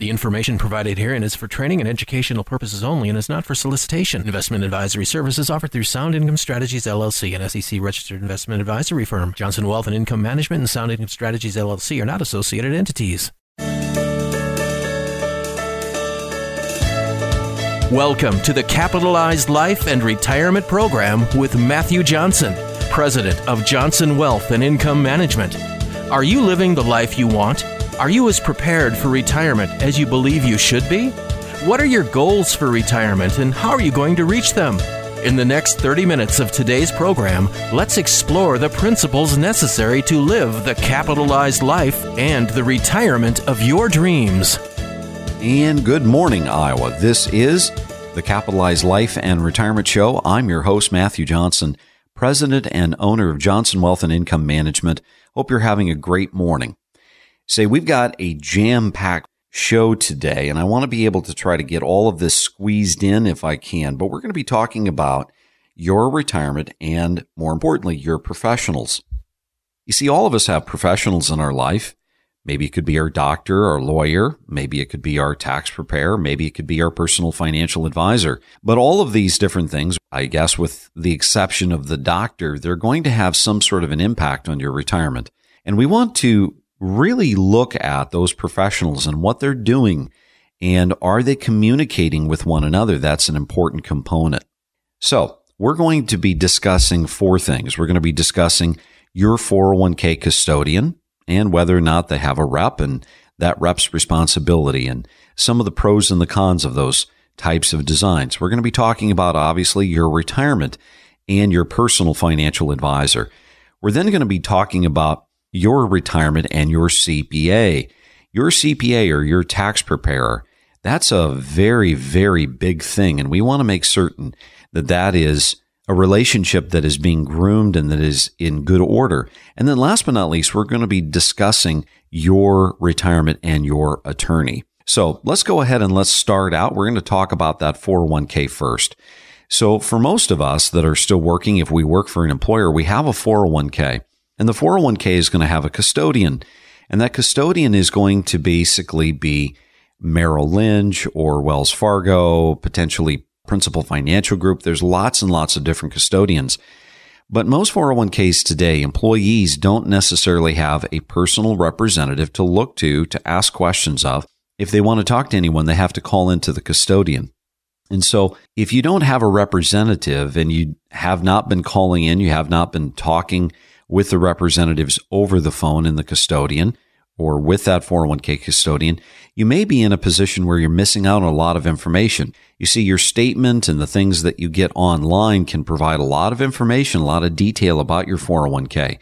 The information provided herein is for training and educational purposes only and is not for solicitation. Investment advisory services offered through Sound Income Strategies LLC, an SEC registered investment advisory firm. Johnson Wealth and Income Management and Sound Income Strategies LLC are not associated entities. Welcome to the Capitalized Life and Retirement Program with Matthew Johnson, President of Johnson Wealth and Income Management. Are you living the life you want? Are you as prepared for retirement as you believe you should be? What are your goals for retirement and how are you going to reach them? In the next 30 minutes of today's program, let's explore the principles necessary to live the capitalized life and the retirement of your dreams. And good morning, Iowa. This is the Capitalized Life and Retirement Show. I'm your host, Matthew Johnson, President and owner of Johnson Wealth and Income Management. Hope you're having a great morning say we've got a jam packed show today, and I want to be able to try to get all of this squeezed in if I can. But we're going to be talking about your retirement and, more importantly, your professionals. You see, all of us have professionals in our life. Maybe it could be our doctor, our lawyer. Maybe it could be our tax preparer. Maybe it could be our personal financial advisor. But all of these different things, I guess, with the exception of the doctor, they're going to have some sort of an impact on your retirement. And we want to really look at those professionals and what they're doing and are they communicating with one another? That's an important component. So we're going to be discussing four things. We're going to be discussing your 401k custodian and whether or not they have a rep and that rep's responsibility and some of the pros and the cons of those types of designs. We're going to be talking about obviously your retirement and your personal financial advisor. We're then going to be talking about your retirement and your CPA. Your CPA or your tax preparer, that's a very, very big thing. And we want to make certain that that is a relationship that is being groomed and that is in good order. And then last but not least, we're going to be discussing your retirement and your attorney. So let's go ahead and let's start out. We're going to talk about that 401k first. So for most of us that are still working, if we work for an employer, we have a 401k. And the 401k is going to have a custodian. And that custodian is going to basically be Merrill Lynch or Wells Fargo, potentially Principal Financial Group. There's lots and lots of different custodians. But most 401ks today, employees don't necessarily have a personal representative to look to to ask questions of. If they want to talk to anyone, they have to call into the custodian. And so if you don't have a representative and you have not been calling in, you have not been talking with the representatives over the phone and the custodian or with that 401k custodian, you may be in a position where you're missing out on a lot of information. You see, your statement and the things that you get online can provide a lot of information, a lot of detail about your 401k.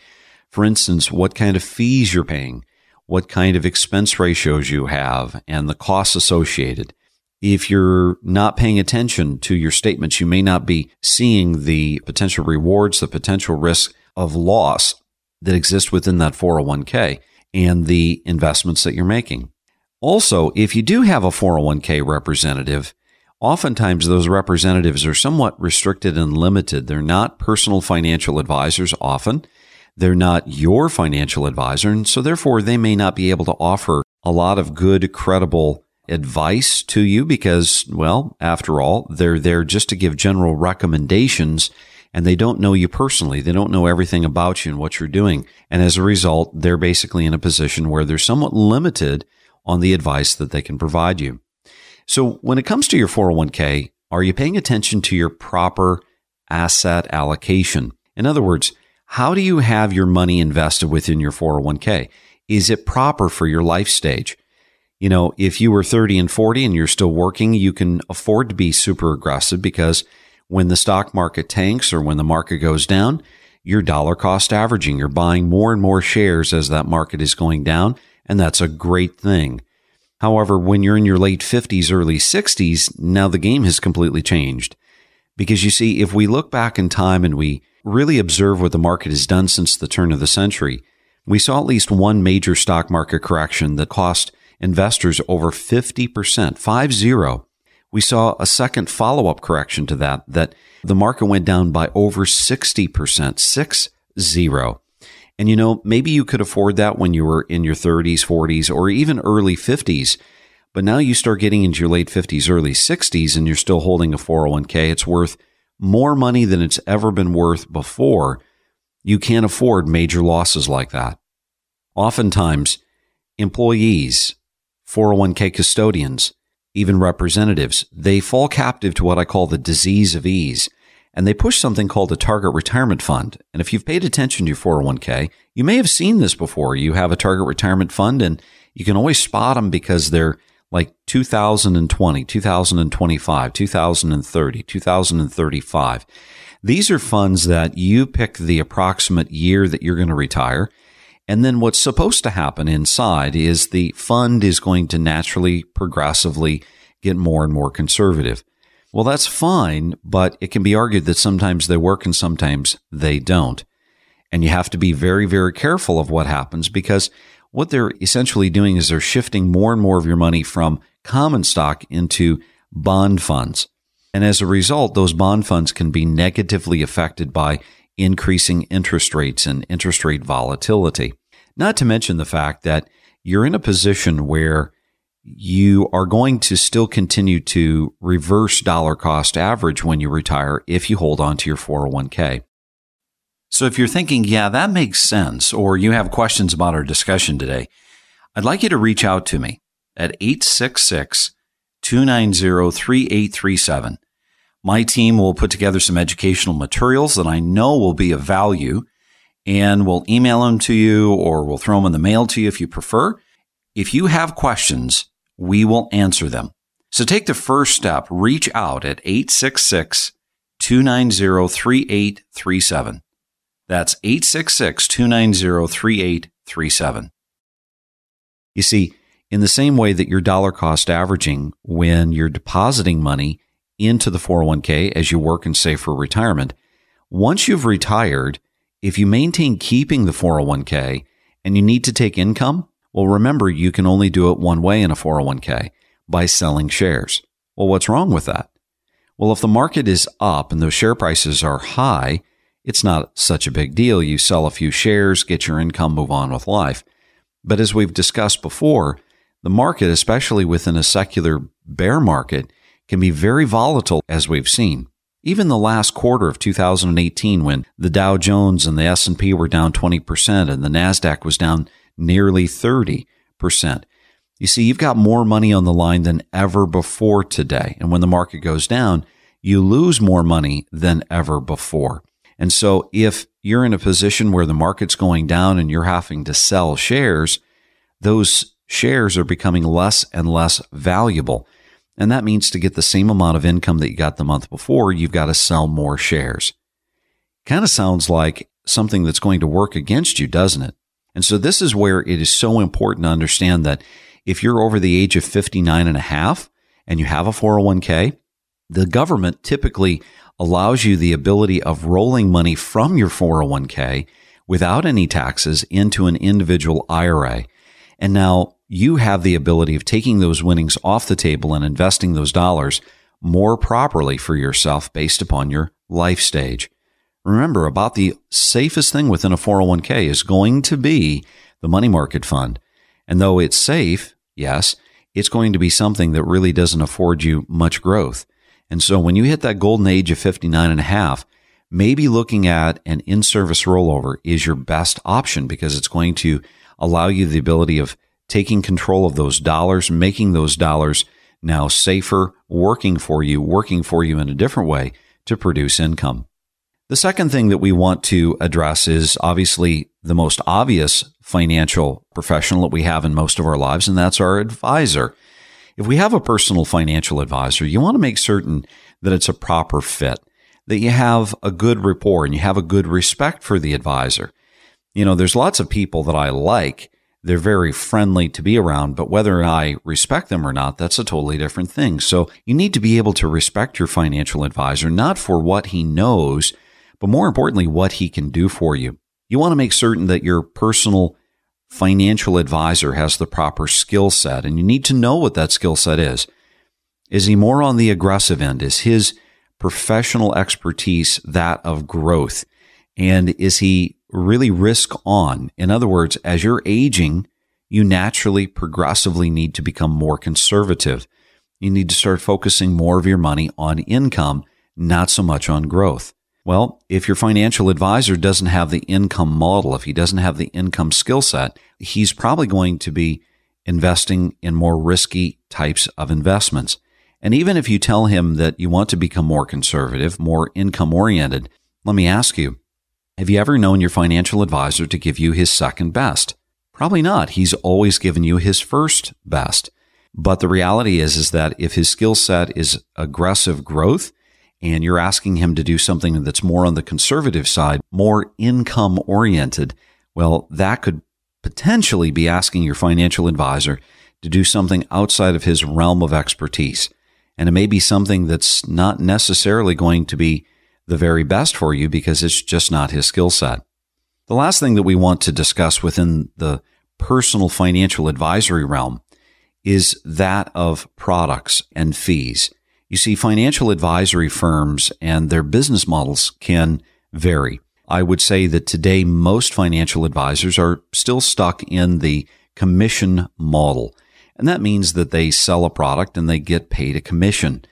For instance, what kind of fees you're paying, what kind of expense ratios you have, and the costs associated. If you're not paying attention to your statements, you may not be seeing the potential rewards, the potential risks of loss that exist within that 401k and the investments that you're making. Also, if you do have a 401k representative, oftentimes those representatives are somewhat restricted and limited. They're not personal financial advisors often. They're not your financial advisor. And so therefore they may not be able to offer a lot of good, credible advice to you because, well, after all, they're there just to give general recommendations and they don't know you personally. They don't know everything about you and what you're doing. And as a result, they're basically in a position where they're somewhat limited on the advice that they can provide you. So when it comes to your 401k, are you paying attention to your proper asset allocation? In other words, how do you have your money invested within your 401k? Is it proper for your life stage? You know, if you were 30 and 40 and you're still working, you can afford to be super aggressive because when the stock market tanks or when the market goes down, you're dollar cost averaging. You're buying more and more shares as that market is going down. And that's a great thing. However, when you're in your late 50s, early 60s, now the game has completely changed. Because you see, if we look back in time and we really observe what the market has done since the turn of the century, we saw at least one major stock market correction that cost investors over 50%, five zero, we saw a second follow up correction to that, that the market went down by over 60%, six zero. And you know, maybe you could afford that when you were in your 30s, 40s, or even early 50s. But now you start getting into your late 50s, early 60s, and you're still holding a 401k. It's worth more money than it's ever been worth before. You can't afford major losses like that. Oftentimes, employees, 401k custodians, even representatives, they fall captive to what I call the disease of ease. And they push something called a target retirement fund. And if you've paid attention to your 401k, you may have seen this before. You have a target retirement fund and you can always spot them because they're like 2020, 2025, 2030, 2035. These are funds that you pick the approximate year that you're going to retire. And then what's supposed to happen inside is the fund is going to naturally, progressively get more and more conservative. Well, that's fine, but it can be argued that sometimes they work and sometimes they don't. And you have to be very, very careful of what happens because what they're essentially doing is they're shifting more and more of your money from common stock into bond funds. And as a result, those bond funds can be negatively affected by increasing interest rates and interest rate volatility. Not to mention the fact that you're in a position where you are going to still continue to reverse dollar cost average when you retire if you hold on to your 401k. So if you're thinking, yeah, that makes sense, or you have questions about our discussion today, I'd like you to reach out to me at 866 290 3837. My team will put together some educational materials that I know will be of value, and we'll email them to you or we'll throw them in the mail to you if you prefer. If you have questions, we will answer them. So take the first step. Reach out at 866 290 3837. That's 866 290 3837. You see, in the same way that you're dollar cost averaging when you're depositing money into the 401k as you work and save for retirement, once you've retired, if you maintain keeping the 401k and you need to take income, well, remember, you can only do it one way in a 401k by selling shares. Well, what's wrong with that? Well, if the market is up and those share prices are high, it's not such a big deal. You sell a few shares, get your income, move on with life. But as we've discussed before, the market, especially within a secular bear market, can be very volatile as we've seen. Even the last quarter of 2018 when the Dow Jones and the S&P were down 20% and the Nasdaq was down nearly 30%. You see, you've got more money on the line than ever before today. And when the market goes down, you lose more money than ever before. And so if you're in a position where the market's going down and you're having to sell shares, those shares are becoming less and less valuable. And that means to get the same amount of income that you got the month before, you've got to sell more shares. Kind of sounds like something that's going to work against you, doesn't it? And so this is where it is so important to understand that if you're over the age of 59 and a half and you have a 401k, the government typically allows you the ability of rolling money from your 401k without any taxes into an individual IRA. And now you have the ability of taking those winnings off the table and investing those dollars more properly for yourself based upon your life stage. Remember about the safest thing within a 401k is going to be the money market fund. And though it's safe, yes, it's going to be something that really doesn't afford you much growth. And so when you hit that golden age of 59 and a half, maybe looking at an in-service rollover is your best option because it's going to allow you the ability of taking control of those dollars, making those dollars now safer, working for you, working for you in a different way to produce income. The second thing that we want to address is obviously the most obvious financial professional that we have in most of our lives, and that's our advisor. If we have a personal financial advisor, you want to make certain that it's a proper fit, that you have a good rapport and you have a good respect for the advisor. You know, there's lots of people that I like. They're very friendly to be around, but whether I respect them or not, that's a totally different thing. So you need to be able to respect your financial advisor, not for what he knows, but more importantly, what he can do for you. You want to make certain that your personal financial advisor has the proper skill set, and you need to know what that skill set is. Is he more on the aggressive end? Is his professional expertise that of growth? And is he really risk on? In other words, as you're aging, you naturally, progressively need to become more conservative. You need to start focusing more of your money on income, not so much on growth. Well, if your financial advisor doesn't have the income model, if he doesn't have the income skill set, he's probably going to be investing in more risky types of investments. And even if you tell him that you want to become more conservative, more income oriented, let me ask you, have you ever known your financial advisor to give you his second best? Probably not. He's always given you his first best. But the reality is, is that if his skill set is aggressive growth and you're asking him to do something that's more on the conservative side, more income oriented, well, that could potentially be asking your financial advisor to do something outside of his realm of expertise. And it may be something that's not necessarily going to be the very best for you because it's just not his skill set. The last thing that we want to discuss within the personal financial advisory realm is that of products and fees. You see, financial advisory firms and their business models can vary. I would say that today most financial advisors are still stuck in the commission model. And that means that they sell a product and they get paid a commission.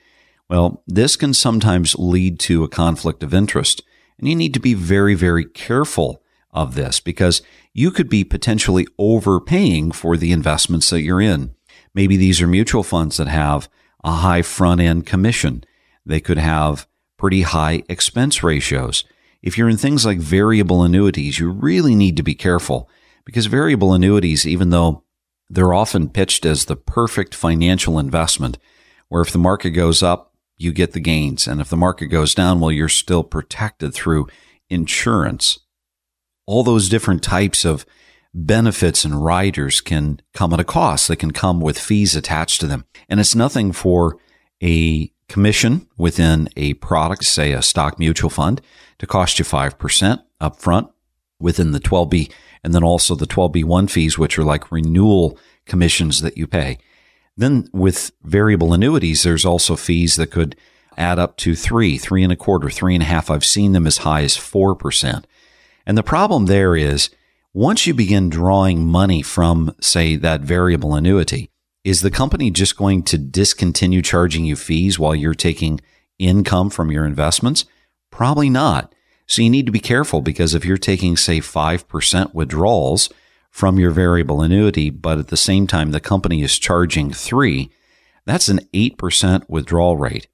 Well, this can sometimes lead to a conflict of interest. And you need to be very, very careful of this because you could be potentially overpaying for the investments that you're in. Maybe these are mutual funds that have a high front end commission. They could have pretty high expense ratios. If you're in things like variable annuities, you really need to be careful because variable annuities, even though they're often pitched as the perfect financial investment, where if the market goes up, you get the gains. And if the market goes down, well, you're still protected through insurance all those different types of benefits and riders can come at a cost. They can come with fees attached to them. And it's nothing for a commission within a product, say a stock mutual fund, to cost you 5% upfront within the 12B and then also the 12B1 fees, which are like renewal commissions that you pay. Then with variable annuities, there's also fees that could add up to three, three and a quarter, three and a half. I've seen them as high as 4%. And the problem there is once you begin drawing money from, say, that variable annuity, is the company just going to discontinue charging you fees while you're taking income from your investments? Probably not. So you need to be careful because if you're taking, say, 5% withdrawals from your variable annuity, but at the same time the company is charging three, that's an 8% withdrawal rate.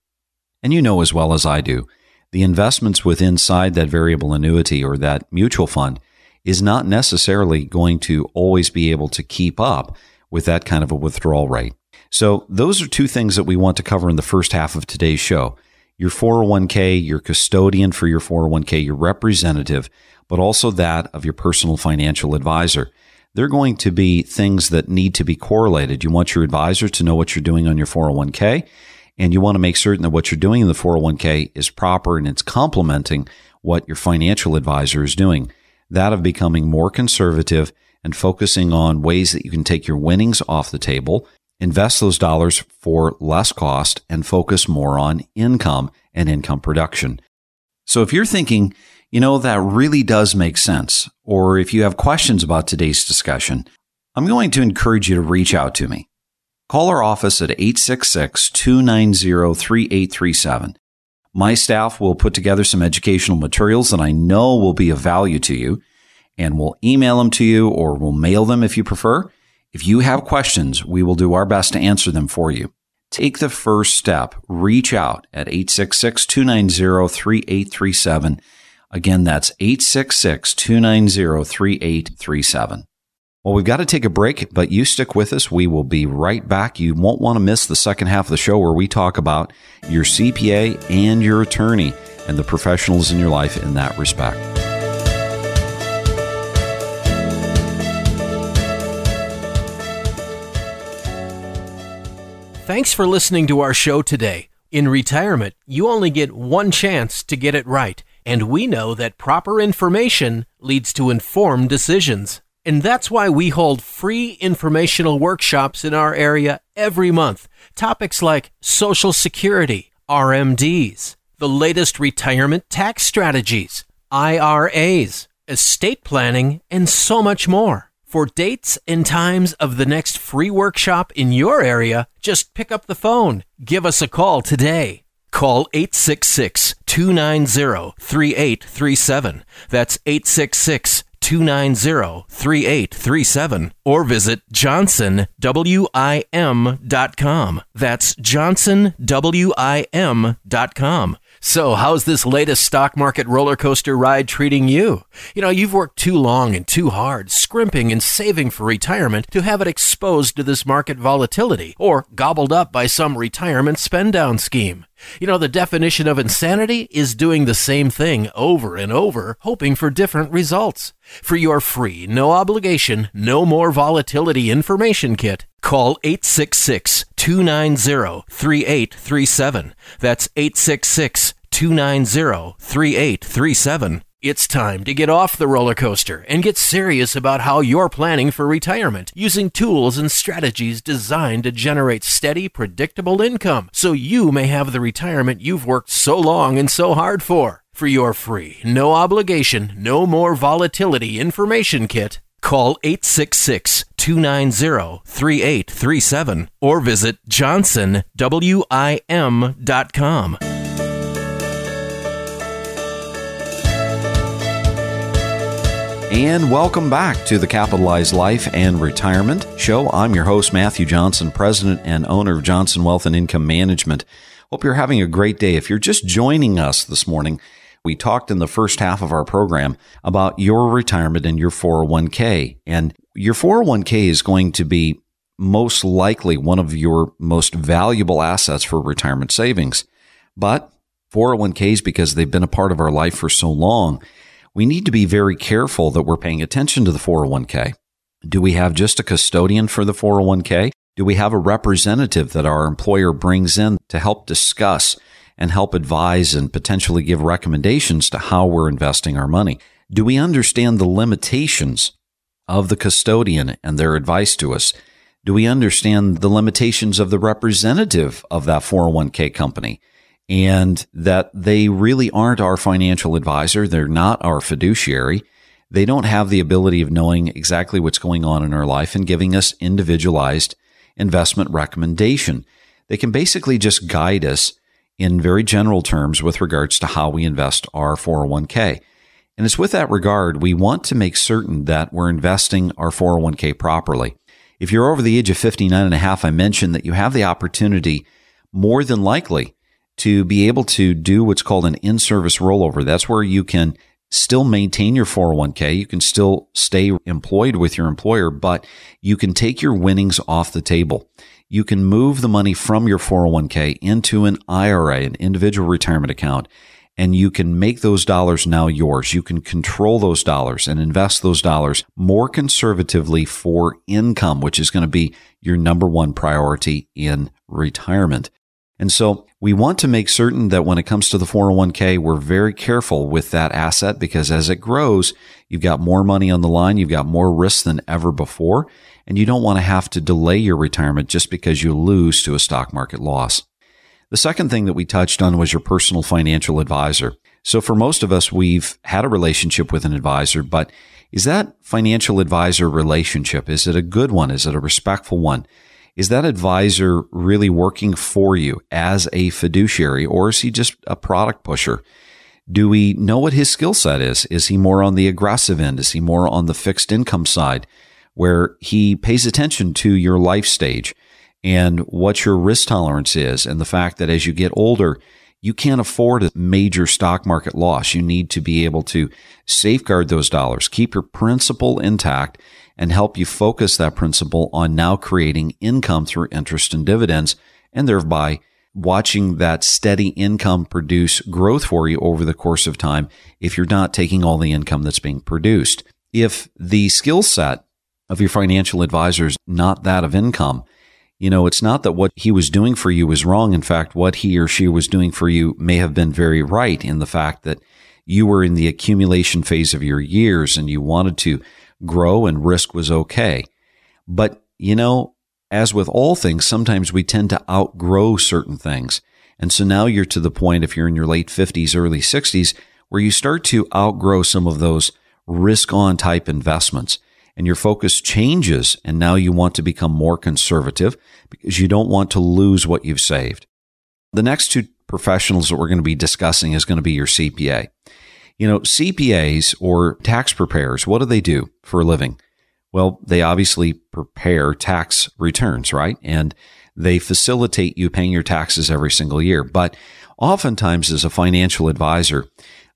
And you know as well as I do the investments with inside that variable annuity or that mutual fund is not necessarily going to always be able to keep up with that kind of a withdrawal rate. So those are two things that we want to cover in the first half of today's show. Your 401k, your custodian for your 401k, your representative, but also that of your personal financial advisor. They're going to be things that need to be correlated. You want your advisor to know what you're doing on your 401k and you want to make certain that what you're doing in the 401k is proper and it's complementing what your financial advisor is doing. That of becoming more conservative and focusing on ways that you can take your winnings off the table, invest those dollars for less cost, and focus more on income and income production. So if you're thinking, you know, that really does make sense, or if you have questions about today's discussion, I'm going to encourage you to reach out to me. Call our office at 866 290 3837. My staff will put together some educational materials that I know will be of value to you, and we'll email them to you or we'll mail them if you prefer. If you have questions, we will do our best to answer them for you. Take the first step. Reach out at 866 290 3837. Again, that's 866 290 3837. Well, we've got to take a break, but you stick with us. We will be right back. You won't want to miss the second half of the show where we talk about your CPA and your attorney and the professionals in your life in that respect. Thanks for listening to our show today. In retirement, you only get one chance to get it right, and we know that proper information leads to informed decisions. And that's why we hold free informational workshops in our area every month. Topics like Social Security, RMDs, the latest retirement tax strategies, IRAs, estate planning, and so much more. For dates and times of the next free workshop in your area, just pick up the phone. Give us a call today. Call 866 290 3837. That's 866 290 3837 or visit johnsonwim.com. That's johnsonwim.com. So, how's this latest stock market roller coaster ride treating you? You know, you've worked too long and too hard, scrimping and saving for retirement to have it exposed to this market volatility or gobbled up by some retirement spend down scheme. You know, the definition of insanity is doing the same thing over and over, hoping for different results. For your free, no obligation, no more volatility information kit, call 866 290 3837. That's 866 290 3837. It's time to get off the roller coaster and get serious about how you're planning for retirement using tools and strategies designed to generate steady, predictable income so you may have the retirement you've worked so long and so hard for. For your free, no obligation, no more volatility information kit, call 866 290 3837 or visit johnsonwim.com. And welcome back to the Capitalized Life and Retirement Show. I'm your host, Matthew Johnson, president and owner of Johnson Wealth and Income Management. Hope you're having a great day. If you're just joining us this morning, we talked in the first half of our program about your retirement and your 401k. And your 401k is going to be most likely one of your most valuable assets for retirement savings. But 401ks, because they've been a part of our life for so long, we need to be very careful that we're paying attention to the 401k. Do we have just a custodian for the 401k? Do we have a representative that our employer brings in to help discuss and help advise and potentially give recommendations to how we're investing our money? Do we understand the limitations of the custodian and their advice to us? Do we understand the limitations of the representative of that 401k company? and that they really aren't our financial advisor. They're not our fiduciary. They don't have the ability of knowing exactly what's going on in our life and giving us individualized investment recommendation. They can basically just guide us in very general terms with regards to how we invest our 401k. And it's with that regard, we want to make certain that we're investing our 401k properly. If you're over the age of 59 and a half, I mentioned that you have the opportunity more than likely to be able to do what's called an in service rollover. That's where you can still maintain your 401k. You can still stay employed with your employer, but you can take your winnings off the table. You can move the money from your 401k into an IRA, an individual retirement account, and you can make those dollars now yours. You can control those dollars and invest those dollars more conservatively for income, which is going to be your number one priority in retirement. And so we want to make certain that when it comes to the 401k, we're very careful with that asset because as it grows, you've got more money on the line, you've got more risk than ever before, and you don't want to have to delay your retirement just because you lose to a stock market loss. The second thing that we touched on was your personal financial advisor. So for most of us, we've had a relationship with an advisor, but is that financial advisor relationship, is it a good one? Is it a respectful one? Is that advisor really working for you as a fiduciary or is he just a product pusher? Do we know what his skill set is? Is he more on the aggressive end? Is he more on the fixed income side where he pays attention to your life stage and what your risk tolerance is and the fact that as you get older, you can't afford a major stock market loss. You need to be able to safeguard those dollars, keep your principal intact and help you focus that principal on now creating income through interest and dividends and thereby watching that steady income produce growth for you over the course of time if you're not taking all the income that's being produced. If the skill set of your financial advisor is not that of income, you know, it's not that what he was doing for you was wrong. In fact, what he or she was doing for you may have been very right in the fact that you were in the accumulation phase of your years and you wanted to grow and risk was okay. But, you know, as with all things, sometimes we tend to outgrow certain things. And so now you're to the point, if you're in your late 50s, early 60s, where you start to outgrow some of those risk on type investments. And your focus changes and now you want to become more conservative because you don't want to lose what you've saved. The next two professionals that we're going to be discussing is going to be your CPA. You know, CPAs or tax preparers, what do they do for a living? Well, they obviously prepare tax returns, right? And they facilitate you paying your taxes every single year. But oftentimes as a financial advisor,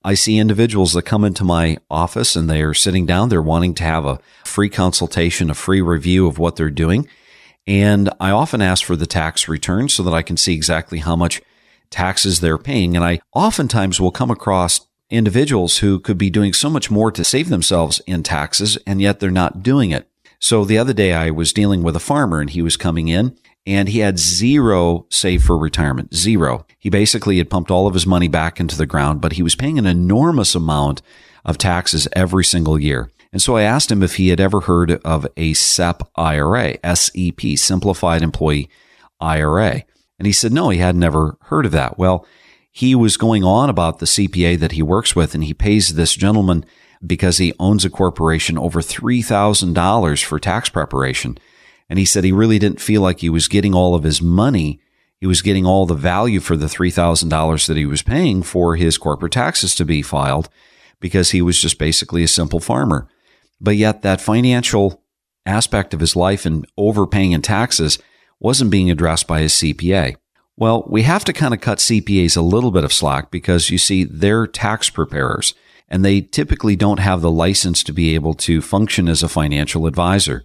I see individuals that come into my office and they are sitting down. They're wanting to have a free consultation, a free review of what they're doing. And I often ask for the tax return so that I can see exactly how much taxes they're paying. And I oftentimes will come across individuals who could be doing so much more to save themselves in taxes, and yet they're not doing it. So the other day I was dealing with a farmer and he was coming in and he had zero save for retirement. Zero. He basically had pumped all of his money back into the ground, but he was paying an enormous amount of taxes every single year. And so I asked him if he had ever heard of a SEP IRA, SEP, Simplified Employee IRA. And he said, no, he had never heard of that. Well, he was going on about the CPA that he works with, and he pays this gentleman because he owns a corporation over $3,000 for tax preparation. And he said he really didn't feel like he was getting all of his money. He was getting all the value for the $3,000 that he was paying for his corporate taxes to be filed because he was just basically a simple farmer. But yet that financial aspect of his life and overpaying in taxes wasn't being addressed by his CPA. Well, we have to kind of cut CPAs a little bit of slack because you see, they're tax preparers and they typically don't have the license to be able to function as a financial advisor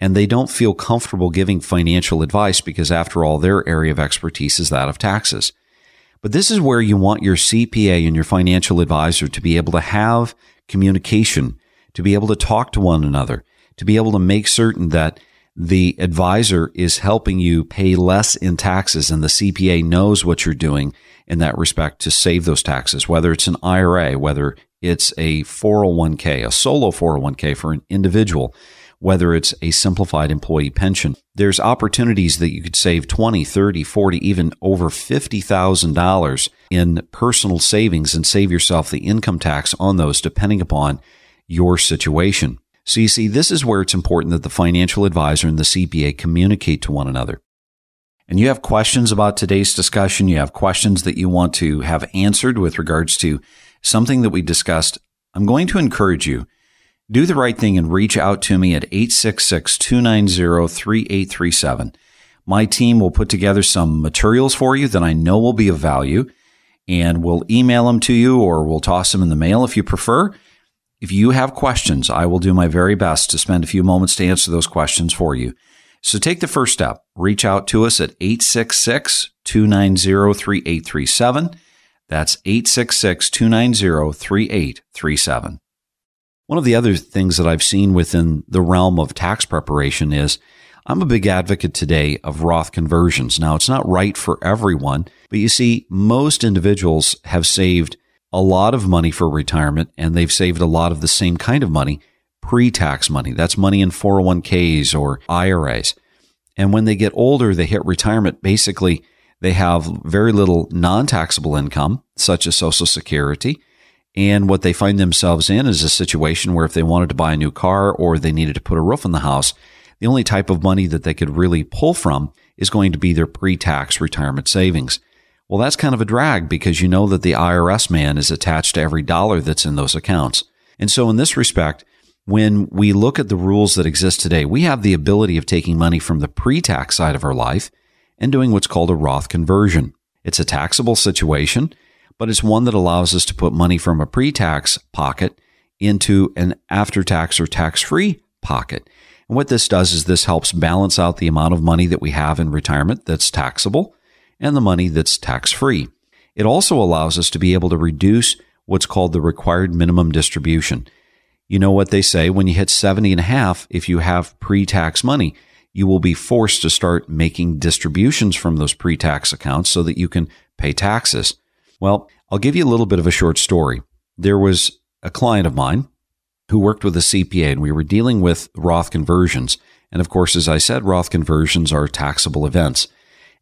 and they don't feel comfortable giving financial advice because after all, their area of expertise is that of taxes. But this is where you want your CPA and your financial advisor to be able to have communication, to be able to talk to one another, to be able to make certain that the advisor is helping you pay less in taxes and the CPA knows what you're doing in that respect to save those taxes, whether it's an IRA, whether it's a 401k, a solo 401k for an individual whether it's a simplified employee pension. There's opportunities that you could save 20, 30, 40, even over $50,000 in personal savings and save yourself the income tax on those depending upon your situation. So you see, this is where it's important that the financial advisor and the CPA communicate to one another. And you have questions about today's discussion. You have questions that you want to have answered with regards to something that we discussed. I'm going to encourage you do the right thing and reach out to me at 866 290 3837. My team will put together some materials for you that I know will be of value, and we'll email them to you or we'll toss them in the mail if you prefer. If you have questions, I will do my very best to spend a few moments to answer those questions for you. So take the first step. Reach out to us at 866 290 3837. That's 866 290 3837. One of the other things that I've seen within the realm of tax preparation is I'm a big advocate today of Roth conversions. Now, it's not right for everyone, but you see, most individuals have saved a lot of money for retirement and they've saved a lot of the same kind of money, pre tax money. That's money in 401ks or IRAs. And when they get older, they hit retirement. Basically, they have very little non taxable income, such as Social Security. And what they find themselves in is a situation where if they wanted to buy a new car or they needed to put a roof on the house, the only type of money that they could really pull from is going to be their pre tax retirement savings. Well, that's kind of a drag because you know that the IRS man is attached to every dollar that's in those accounts. And so, in this respect, when we look at the rules that exist today, we have the ability of taking money from the pre tax side of our life and doing what's called a Roth conversion. It's a taxable situation but it's one that allows us to put money from a pre tax pocket into an after tax or tax free pocket. And what this does is this helps balance out the amount of money that we have in retirement that's taxable and the money that's tax free. It also allows us to be able to reduce what's called the required minimum distribution. You know what they say when you hit 70 and a half, if you have pre tax money, you will be forced to start making distributions from those pre tax accounts so that you can pay taxes. Well, I'll give you a little bit of a short story. There was a client of mine who worked with a CPA, and we were dealing with Roth conversions. And of course, as I said, Roth conversions are taxable events.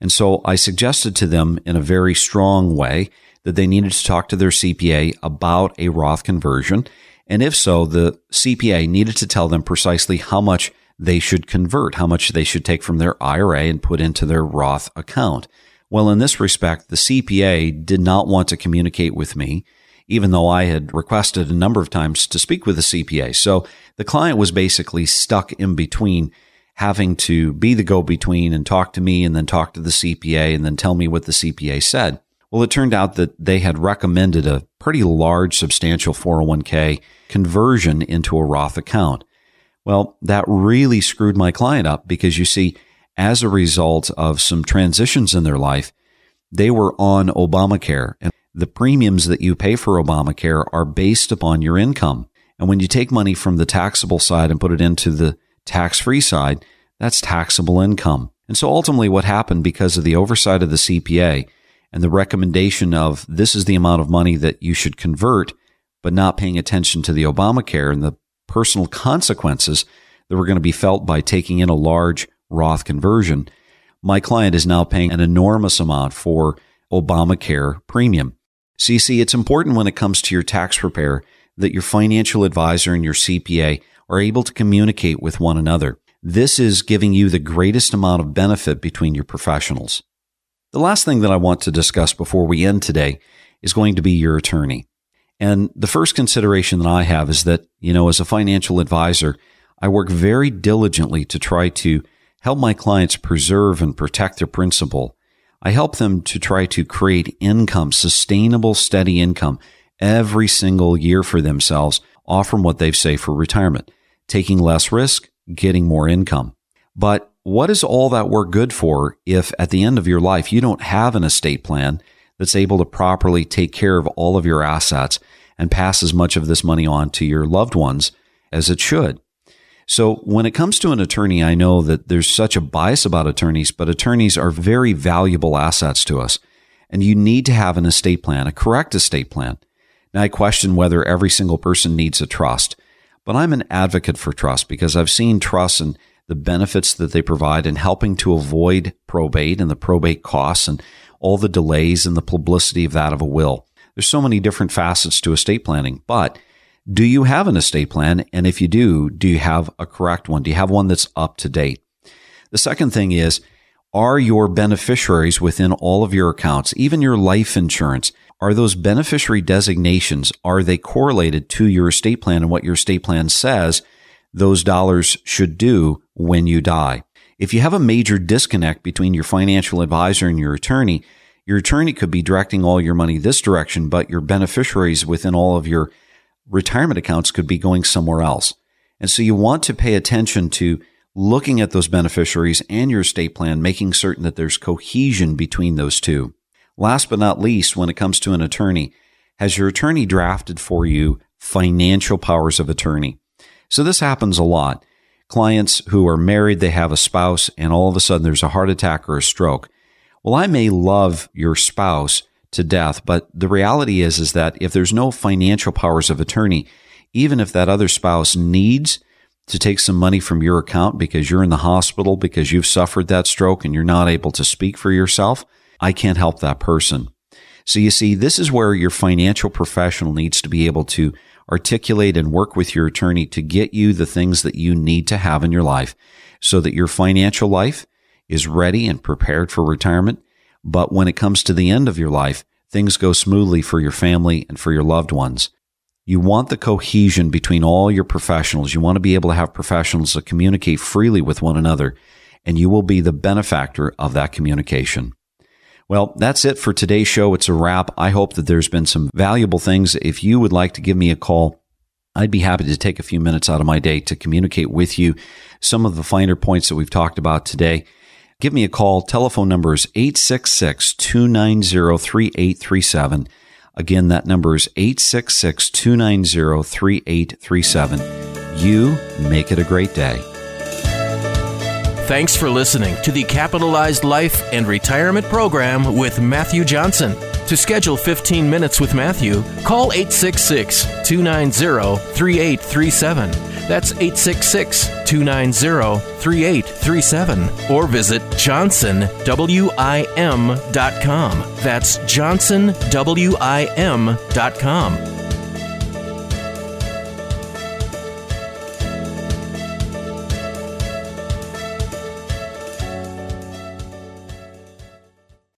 And so I suggested to them in a very strong way that they needed to talk to their CPA about a Roth conversion And if so, the CPA needed to tell them precisely how much they should convert, how much they should take from their IRA and put into their Roth account. Well, in this respect, the CPA did not want to communicate with me, even though I had requested a number of times to speak with the CPA. So the client was basically stuck in between having to be the go between and talk to me and then talk to the CPA and then tell me what the CPA said. Well, it turned out that they had recommended a pretty large, substantial 401k conversion into a Roth account. Well, that really screwed my client up because you see, as a result of some transitions in their life, they were on Obamacare and the premiums that you pay for Obamacare are based upon your income. And when you take money from the taxable side and put it into the tax free side, that's taxable income. And so ultimately what happened because of the oversight of the CPA and the recommendation of this is the amount of money that you should convert, but not paying attention to the Obamacare and the personal consequences that were going to be felt by taking in a large Roth conversion, my client is now paying an enormous amount for Obamacare premium. So you see, it's important when it comes to your tax preparer that your financial advisor and your CPA are able to communicate with one another. This is giving you the greatest amount of benefit between your professionals. The last thing that I want to discuss before we end today is going to be your attorney. And the first consideration that I have is that, you know, as a financial advisor, I work very diligently to try to help my clients preserve and protect their principal. I help them to try to create income, sustainable, steady income every single year for themselves, off what they've saved for retirement, taking less risk, getting more income. But what is all that work good for if at the end of your life you don't have an estate plan that's able to properly take care of all of your assets and pass as much of this money on to your loved ones as it should? So when it comes to an attorney, I know that there's such a bias about attorneys, but attorneys are very valuable assets to us. And you need to have an estate plan, a correct estate plan. Now, I question whether every single person needs a trust, but I'm an advocate for trust because I've seen trusts and the benefits that they provide in helping to avoid probate and the probate costs and all the delays and the publicity of that of a will. There's so many different facets to estate planning, but do you have an estate plan? And if you do, do you have a correct one? Do you have one that's up to date? The second thing is, are your beneficiaries within all of your accounts, even your life insurance? are those beneficiary designations, are they correlated to your estate plan and what your estate plan says those dollars should do when you die? If you have a major disconnect between your financial advisor and your attorney, your attorney could be directing all your money this direction, but your beneficiaries within all of your retirement accounts could be going somewhere else. And so you want to pay attention to looking at those beneficiaries and your estate plan, making certain that there's cohesion between those two. Last but not least, when it comes to an attorney, has your attorney drafted for you financial powers of attorney? So this happens a lot. Clients who are married, they have a spouse, and all of a sudden there's a heart attack or a stroke. Well, I may love your spouse to death, but the reality is, is that if there's no financial powers of attorney, even if that other spouse needs to take some money from your account because you're in the hospital because you've suffered that stroke and you're not able to speak for yourself, I can't help that person. So you see, this is where your financial professional needs to be able to articulate and work with your attorney to get you the things that you need to have in your life so that your financial life is ready and prepared for retirement. But when it comes to the end of your life, things go smoothly for your family and for your loved ones. You want the cohesion between all your professionals. You want to be able to have professionals that communicate freely with one another, and you will be the benefactor of that communication. Well, that's it for today's show. It's a wrap. I hope that there's been some valuable things. If you would like to give me a call, I'd be happy to take a few minutes out of my day to communicate with you some of the finer points that we've talked about today. Give me a call. Telephone number is 866 290 3837. Again, that number is 866 290 3837. You make it a great day. Thanks for listening to the Capitalized Life and Retirement Program with Matthew Johnson. To schedule 15 minutes with Matthew, call 866 290 3837. That's 866 290 3837. Or visit johnsonwim.com. That's johnsonwim.com.